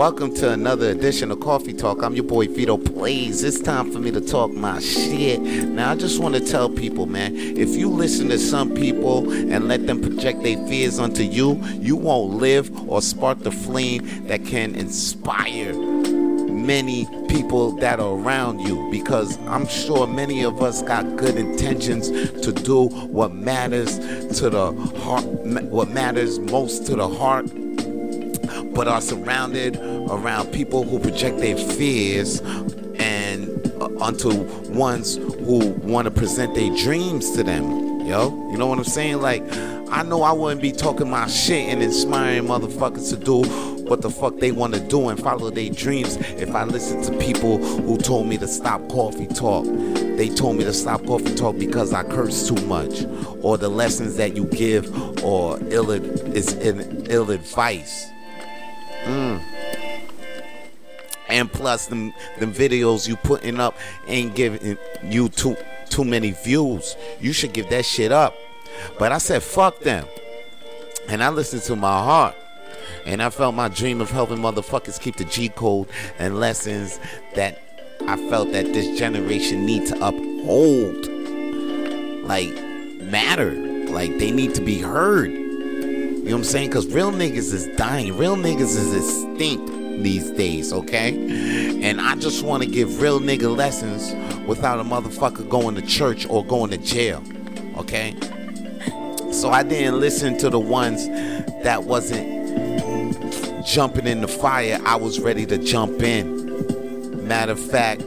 Welcome to another edition of Coffee Talk. I'm your boy Vito Blaze. It's time for me to talk my shit. Now, I just want to tell people, man, if you listen to some people and let them project their fears onto you, you won't live or spark the flame that can inspire many people that are around you because I'm sure many of us got good intentions to do what matters to the heart what matters most to the heart but are surrounded around people who project their fears and uh, onto ones who want to present their dreams to them. Yo, you know what I'm saying? Like, I know I wouldn't be talking my shit and inspiring motherfuckers to do what the fuck they want to do and follow their dreams if I listened to people who told me to stop coffee talk. They told me to stop coffee talk because I curse too much, or the lessons that you give, or ill is ill advice. Mm. And plus, them them videos you putting up ain't giving you too too many views. You should give that shit up. But I said fuck them, and I listened to my heart. And I felt my dream of helping motherfuckers keep the G code and lessons that I felt that this generation need to uphold. Like, matter. Like, they need to be heard. You know what I'm saying? Because real niggas is dying. Real niggas is extinct these days, okay? And I just want to give real nigga lessons without a motherfucker going to church or going to jail, okay? So I didn't listen to the ones that wasn't jumping in the fire, I was ready to jump in. Matter of fact,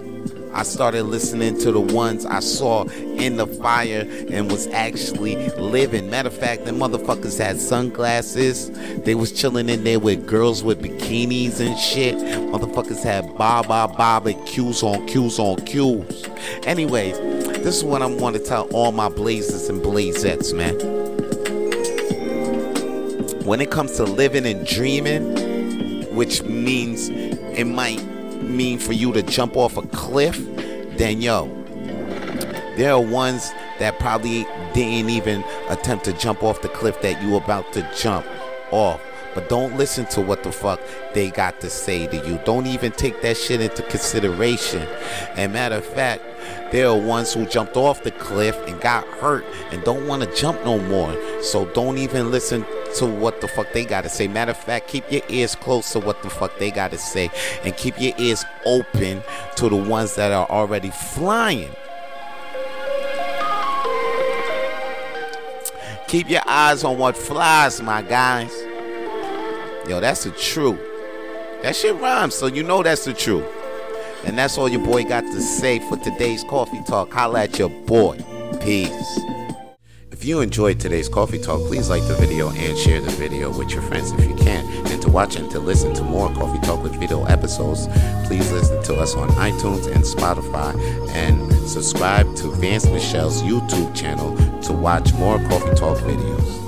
I started listening to the ones I saw in the fire and was actually living. Matter of fact, the motherfuckers had sunglasses. They was chilling in there with girls with bikinis and shit. Motherfuckers had ba ba barbecues on cues on cues. Anyways, this is what I'm want to tell all my blazers and blazettes, man. When it comes to living and dreaming, which means it might mean for you to jump off a cliff, then yo, there are ones that probably didn't even attempt to jump off the cliff that you about to jump off. But don't listen to what the fuck they got to say to you. Don't even take that shit into consideration. And matter of fact, there are ones who jumped off the cliff and got hurt and don't want to jump no more. So don't even listen to what the fuck they gotta say. Matter of fact, keep your ears close to what the fuck they gotta say. And keep your ears open to the ones that are already flying. Keep your eyes on what flies, my guys. Yo, that's the truth. That shit rhymes, so you know that's the truth. And that's all your boy got to say for today's coffee talk. Holla at your boy. Peace. If you enjoyed today's coffee talk, please like the video and share the video with your friends if you can. And to watch and to listen to more coffee talk with video episodes, please listen to us on iTunes and Spotify and subscribe to Vance Michelle's YouTube channel to watch more coffee talk videos.